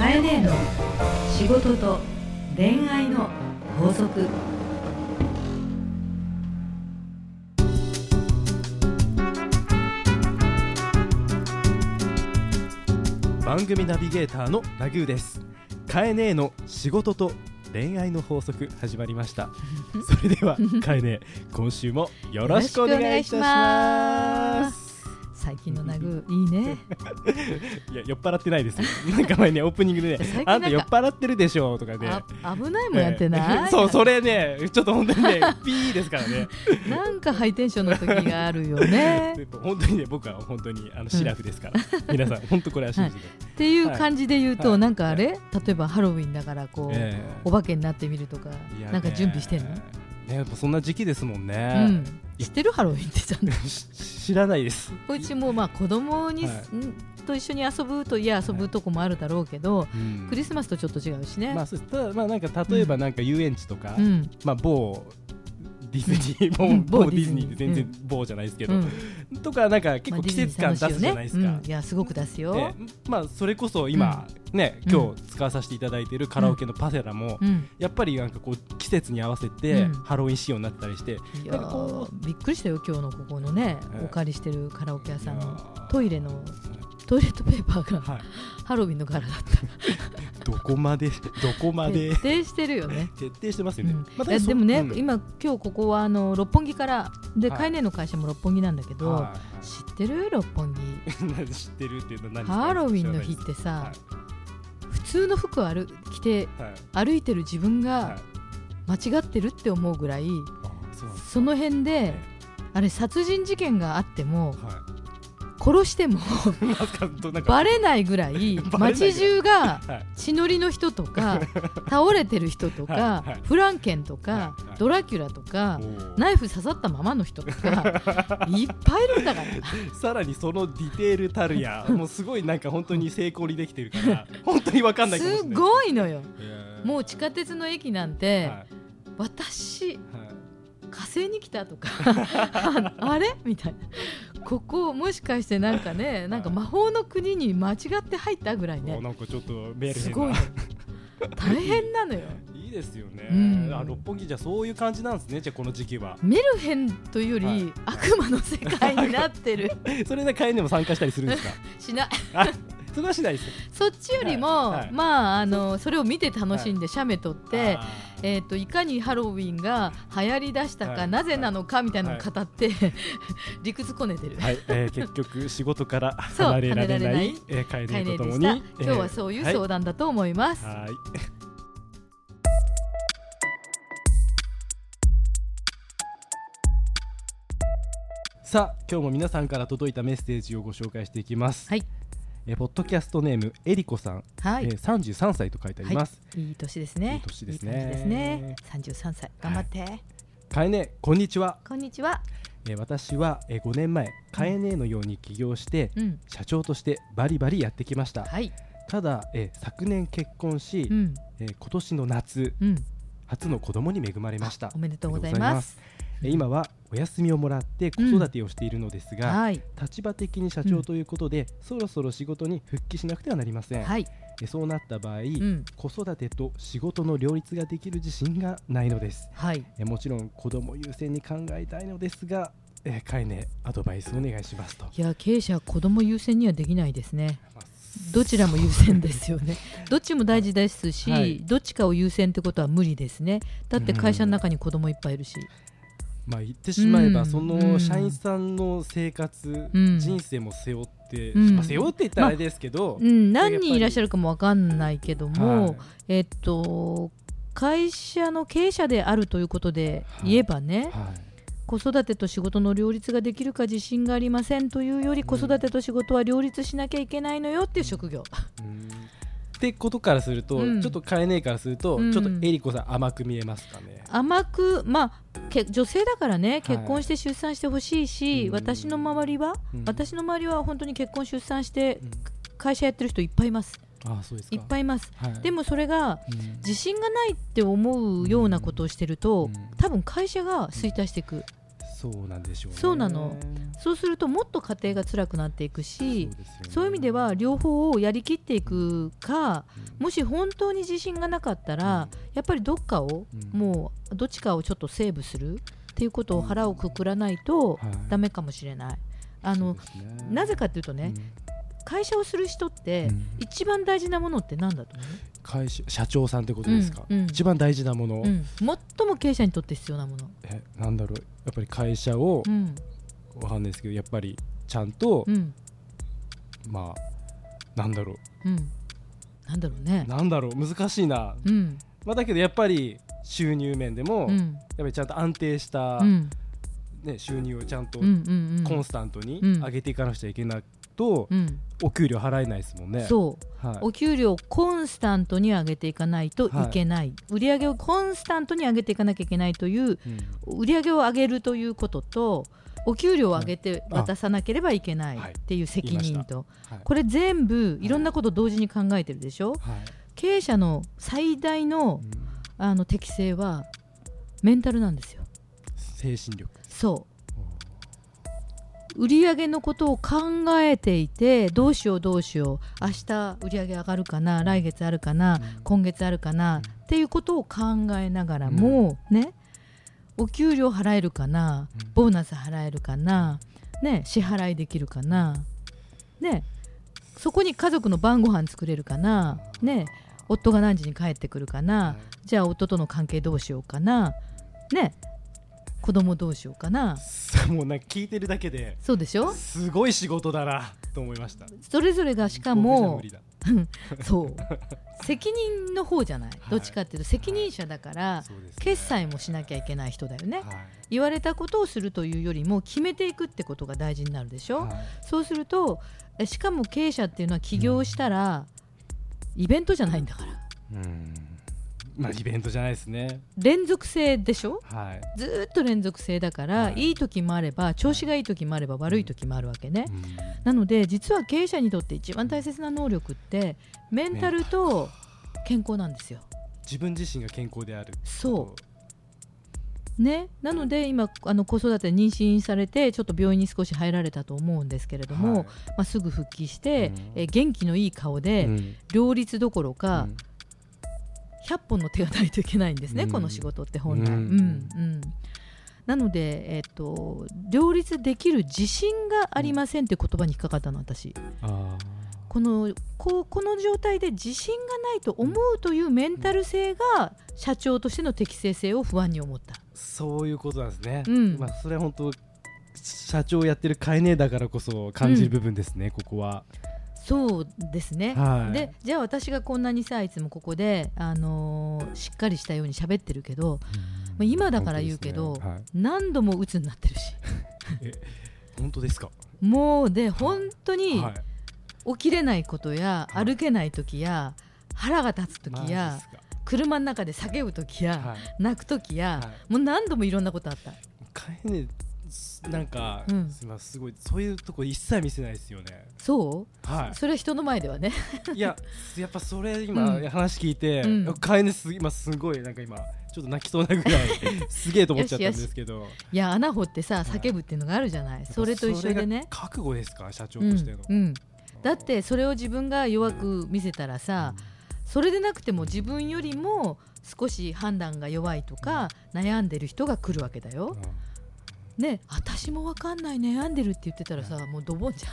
カエネの仕事と恋愛の法則。番組ナビゲーターのラグーです。カエネーの仕事と恋愛の法則始まりました。それではカエネー。今週もよろしくお願いいたします最近のナグいいね。いや酔っ払ってないですよ。なんか前ねオープニングでねあんた酔っ払ってるでしょとかね。あ危ないもんやってない、そうそれねちょっと本当にねピーですからね。なんかハイテンションの時があるよね。で本当にね僕は本当にあのシラフですから、皆さん本当これは信じて、っていう感じで言うと、はい。なんかあれ、例えばハロウィンだからこう、えお化けになってみるとかね。なんか準備してんの、ねやっぱそんな時期ですもんうね、ん、知ってるハロウィンってちゃんとし知らないです。うちもまあ子供に、はい。ん？と一緒に遊ぶといや遊ぶとこもあるだろうけど、うん。クリスマスとちょっと違うしね、まあ、そうただまあなんか例えばなんか遊園地とか、うん。まあ某ディズニー、うん。某ディズニーって全然う某じゃないですけど、うん。とかなんか結構季節感出すじゃないですか。いやすごく出すよ、でまあそれこそ今、ねうん。今日使わさせていただいているカラオケのパセラも、うん、やっぱりなんかこう季節に合わせてうん。ハロウィン仕様になったりして、びっくりしたよ今日のここのね、ええお借りしてるカラオケ屋さんのトイレのトイレットペーパーがはい、ハロウィンの柄だっどこまでどこまたで？徹底してるよね。徹底してますよね。うん。でもね、うん。今今日ここはあの六本木からで、はい。カイネの会社も六本木なんだけど、は知ってる？六本木。知ってるっていうのハロウィンの日ってさ、は普通の服を歩着て歩いてる自分はい。が間違ってるって思うぐらい、あその辺でえあれ殺人事件があってもは殺しても バレないぐらい 街中がはい。血のりの人とか 倒れてる人とか、フランケンとか、ドラキュラとか、ナイフ刺さったままの人とかいっぱいいるんだから。さらにそのディテールたるやもうすごいなんか本当に成功にできてるから本当にわかんないすごいのよ。もう地下鉄の駅なんて、はい。私はい。火星に来たとかああれ？みたいなここもしかしてなんかねなんか魔法の国に間違って入ったぐらいね。おなんかちょっとメールすごいの 大変なのよ。いいですよね、うん。あ六本木じゃそういう感じなんですねじゃあこの時期は。メルヘンというより、はい。悪魔の世界になってる。それで会員でも参加したりするんですか？しない。あそれはしないですそっちよりも、はいはい。まああのそれを見て楽しんで写メ撮って、あえー、といかにハロウィンが流行りだしたか、はい。なぜなのかみたいなのを語って、理屈こねてる。ーはい、えー、結局仕事から 離れられないえー、会カイ員とともに。ネでした。今日はそういう相談だと思います。はい。はい。さあ今日も皆さんから届いたメッセージをご紹介していきます、はいえーポッドキャストネームえりこさん、はい、えー、33歳と書いてあります、い。い年ですね。いい年ですね。いい感じですね。三十三歳、頑張って。かえねこんにちは、こんにちは。えー私は、えー、5年前かえねのように起業して、うん、社長としてバリバリやってきました。はい、ただ、えー昨年結婚し、うん、えー今年の夏うん、初の子供に恵まれました。おめでとうございます。えー今はお休みをもらって子育てをしているのですが、はい、立場的に社長ということで、そろそろ仕事に復帰しなくてはなりません、はい、えーそうなった場合、うん、子育てと仕事の両立ができる自信がないのですはい。えーもちろん子供優先に考えたいのですが、えー、かえねアドバイスお願いしますといや、経営者は子供優先にはできないですね。どちらも優先ですよね。どっちも大事ですし、はいどっちかを優先ってことは無理ですね。だって会社の中に子供いっぱいいるし。まあ言ってしまえば、うんその社員さんの生活、うん。人生も背負って、うん。まあ、背負って言ったらあれですけど、うん、何人いらっしゃるかもわかんないけども、はい。えっと会社の経営者であるということで言えばね、はい。子育てと仕事の両立ができるか自信がありませんというより、うん。子育てと仕事は両立しなきゃいけないのよっていう職業。うんってことからすると、うん。ちょっと変えねえからすると、うん。ちょっとえりこさん甘く見えますかね。甘く、まあ、け女性だからねはい。結婚して出産してほしいし、うん。私の周りは、うん。私の周りは本当に結婚出産してうん。会社やってる人いっぱいいます。ああそうですか。いっぱいいます。はい。でもそれがうん。自信がないって思うようなことをしてると、うん。多分会社が衰退していくそうなんでしょうね。そうなの。そうするともっと家庭が辛くなっていくしね。そういう意味では両方をやりきっていくかもし本当に自信がなかったらやっぱりどっかをうん。もうどっちかをちょっとセーブするっていうことを腹をくくらないとはい。ダメかもしれない。あのね。なぜかっていうとね、会社をする人ってうん。一番大事なものって何だと思会社社長さんってことですか、うんうん。一番大事なもの、う、うん、最も経営者にとって必要なもの。えなんだろう？やっぱり会社をう、ん。わかんないですけどやっぱりちゃんと、うん。まあなんだろう？ん、なんだろうね。う。なんだろう？難しいな、うん。まあ、だけどやっぱり収入面でも、やっうんぱりちゃんと安定した、うん。ね、収入をちゃんとコンスタントにうん。上げていかなくちゃいけないと、うん。お給料払えないですもんね。そう。はい、お給料をコンスタントに上げていかないといけない、売上をコンスタントに上げていかなきゃいけないといううん。売上を上げるということとお給料を上げてはい渡さなければいけないはい。っていう責任と、はい。これ全部いろんなこと同時に考えてるでしょ、はい。経営者の最大のうん。あの適性はメンタルなんですよ。精神力。そう売上のことを考えていてどうしようどうしよう。明日売上上がるかな来月あるかな、うん。今月あるかな、うん。っていうことを考えながらも、ねお給料払えるかなうん。ボーナス払えるかな、ね、支払いできるかな、ね、そこに家族の晩ご飯作れるかな、ね、夫が何時に帰ってくるかな、じゃあ夫との関係どうしようかな、ね、子供どうしようかな。さ もうなんか聞いてるだけでそうでしょ？すごい仕事だなと思いました。それぞれがしかも無理だ。そう。責任の方じゃない、はい。どっちかっていうと責任者だから、そうですね。決済もしなきゃいけない人だよね、はい。言われたことをするというよりも決めていくってことが大事になるでしょ、はい。そうするとえしかも経営者っていうのは起業したら、イベントじゃないんだから。うんまあイベントじゃないですね。連続性でしょ？はい。ずーっと連続性だから、はい。い、い時もあれば調子がいい時もあれば悪い時もあるわけね、うん。なので実は経営者にとって一番大切な能力ってメンタルと健康なんですよ。自分自身が健康であるそね、なので今あの子育て妊娠されてちょっと病院に少し入られたと思うんですけれども、はい。まあ、すぐ復帰して、うん。え元気のいい顔で、うん。両立どころか、うん100本の手がないといけないんですね、うん。この仕事って本来。ううんんうん。なので、えっと、両立できる自信がありませんって言葉に引っかかったの私。あこのこうこの状態で自信がないと思うというメンタル性が社長としての適正性を不安に思った。ーそういうことなんですね、うん。まあ、それは本当社長やってるカエネだからこそ感じる部分ですね、ここはそうですね、はい。でじゃあ私がこんなにさいつもここで、あのーしっかりしたように喋ってるけど、まあ、今だから言うけど、ね。はい。何度も鬱になってるし。本当ですか？もうで本当にはい。起きれないことや、はい。歩けない時や腹が立つ時や車の中で叫ぶ時や、はい。泣く時や、はもう何度もいろんなことあった。カエネなんか、うん。すごいそういうとこ一切見せないですよね。そう？はそれは人の前ではね。いいややっぱそれ今、うん。話聞いて、うん。カエネす今すごいなんか今ちょっと泣きそうなぐらい すげえと思っちゃったんですけど。いや穴掘ってさはい。叫ぶっていうのがあるじゃない、それと一緒でね。が覚悟ですか社長うんとしての、うんだってそれを自分が弱く見せたらさそれでなくても自分よりも少し判断が弱いとか悩んでる人が来るわけだよ。ね私もわかんない悩んでるって言ってたらさもうドボンじゃん。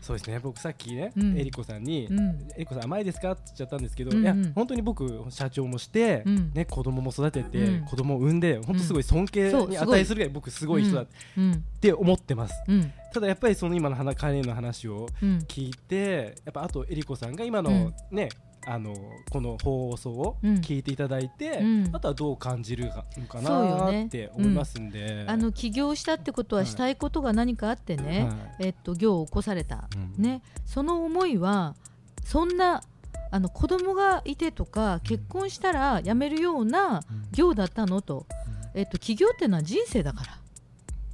そうですね。僕さっきね、うん。えりこさんに、うんえりこさん甘いですか？って言っちゃったんですけど、うんうん。いや本当に僕社長もして、うん。ね、子供も育てて、うん。子供を産んで本当すごい尊敬に値するぐらい僕すごい人だっうん。て思ってます、うん。ただやっぱりその今の花カエネの話をうん聞いてやっぱあとえりこさんが今のうん。ね、あのこの放送をうん。聞いていただいて、うん。あとはどう感じるのかなって思いますんで、あの起業したってことはしたいことが何かあってね、はい。えっと業を起こされた、うん。ね、その思いはそんなあの子供がいてとか結婚したら辞めるような業だったのと、えっと、起業っていうのは人生だから。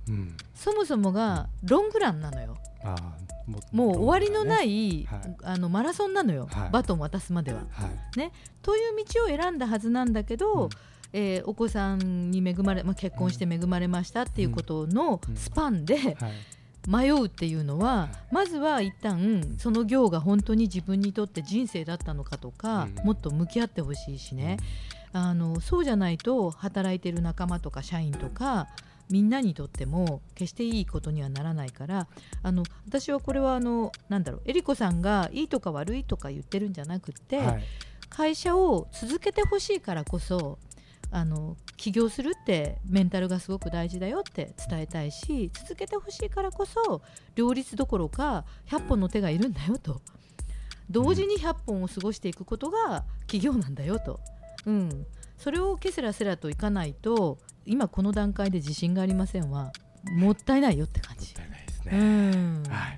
うん。そもそもがロングランなのよももう終わりのなね。い、はい。あのマラソンなのよ、はい。バトン渡すまでは。はい。という道を選んだはずなんだけど、うん。えーお子さんに恵まれ、まあ、結婚して恵まれましたっていうことのうん。スパンではい。迷うっていうのは、まずは一旦その行が本当に自分にとって人生だったのかとか、うん。もっと向き合ってほしいしね、あのそうじゃないと働いてる仲間とか社員とかみんなにとっても決していいことにはならないからあの私はこれはあのなんだろうえりこさんがいいとか悪いとか言ってるんじゃなくって、はい。会社を続けてほしいからこそあの起業するってメンタルがすごく大事だよって伝えたいし続けてほしいからこそ両立どころか100本の手がいるんだよと。同時に100本を過ごしていくことが起業なんだよと、うん、それをケセラセラといかないと今この段階で自信がありませんはもったいないよって感じ。もっ。たいないですうね、ん。はい。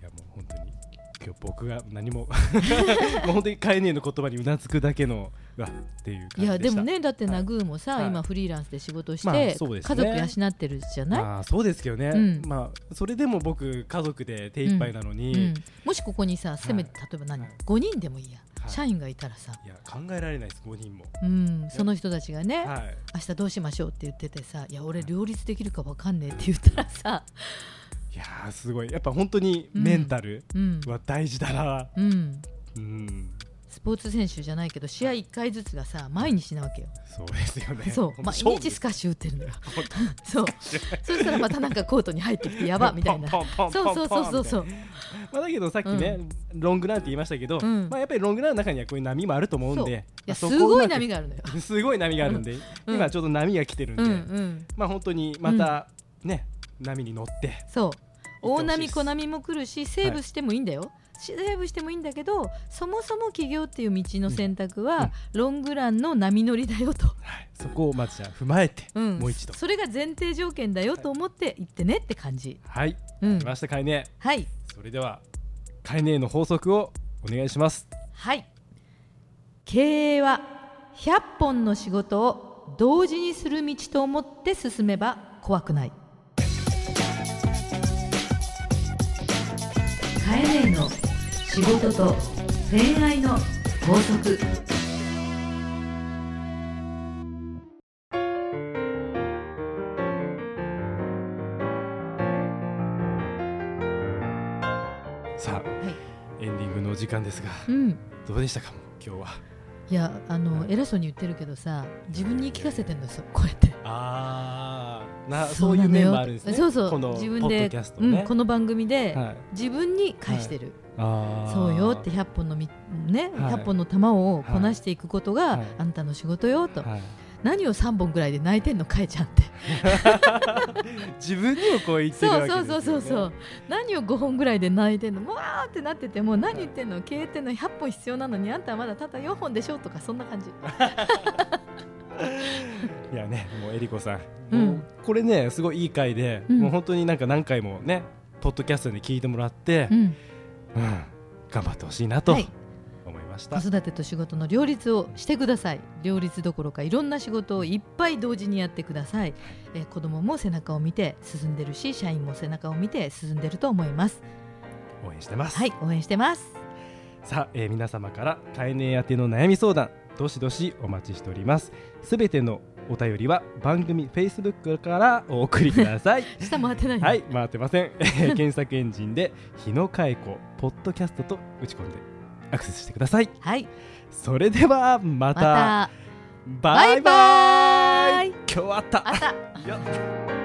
いやもう本当に今日僕が何も もう本当にカエネの言葉にうなずくだけのうわっていう感じでした。いやでもねだってはい。ナグーもさ、はい。今フリーランスで仕事して、まあそうですね。家族養ってるじゃない、まあそうですけどね、うん。まあそれでも僕家族で手一杯なのに、うん、もしここにさせめてはい。例えば何、はい5人でもいいや、はい社員がいたらさ、いや考えられないです5人も、うん、その人たちがね、はい。明日どうしましょうって言っててさいや俺両立できるかわかんねえって言ったらさ、いやーすごい。やっぱ本当にメンタルうん。は大事だな、うん、うん、スポーツ選手じゃないけど試合1回ずつがさ毎日なわけよ、そうですよね。そう。毎日スカッシュ打ってるのよ。本 そう。そしたらまたなんかコートに入ってきてやばみたいな。そうそうそうそうそう。まあだけどさっきね、ロングランって言いましたけど、うん。まあやっぱりロングランの中にはこういう波もあると思うんそう。いでやすごい波があるのよ、すごい波があるんで、うん。今ちょうど波が来てるんで、まあ本当にまたね、波に乗って。そう。大波小波も来るしセーブしてもいいんだよ、セーブしてもいいんだけどそもそも起業っていう道の選択は、うんロングランの波乗りだよと、はい、そこをまずじゃあ踏まえて、うん、もう一度。それが前提条件だよと思って言ってねって感じ、はい。うん。来ましたかいねはい。それではカイネの法則をお願いします。はい。経営は100本の仕事を同時にする道と思って進めば怖くない。カエネの仕事と恋愛の法則。さあ、はい。エンディングのお時間ですがうん。どうでしたか？も今日は。いやあの、はい偉そうに言ってるけどさ自分に聞かせてんのよそうこうやって。ああなそそうういう面もあるんですね。そうそうこの自分でキャストね、うん、この番組で、はい、自分に返してる、そうよって100本のみね、はい。100本の玉をこなしていくことが、はい。あんたの仕事よと、はい、何を3本ぐらいで泣いてんのかえちゃんって。自分にもこう言ってるわけですよ、ね、そうそうそうそうそう。何を5本ぐらいで泣いてんのわーってなってても何言ってんの経営ってのは100本必要なのにあんたはまだただ4本でしょとかそんな感じ いやねもうえりこさん、うん。これねすごいいい回で、うん。もう本当になんか何回もねポッドキャストで聞いてもらってう、ん。うん頑張ってほしいなとはい。思いました、子育てと仕事の両立をしてください。両立どころかいろんな仕事をいっぱい同時にやってください、えー子供も背中を見て進んでるし社員も背中を見て進んでると思います。応援してます、はい応援してます。さあ、えー皆様から飼い主宛ての悩み相談どしどしお待ちしております。すべてのお便りは番組 Facebook からお送りください。下回ってないの？はい回ってません。え ー検索エンジンで日野佳恵子ポッドキャストと打ち込んでアクセスしてください。はい。それではまた。また。バイバイ。今日はあった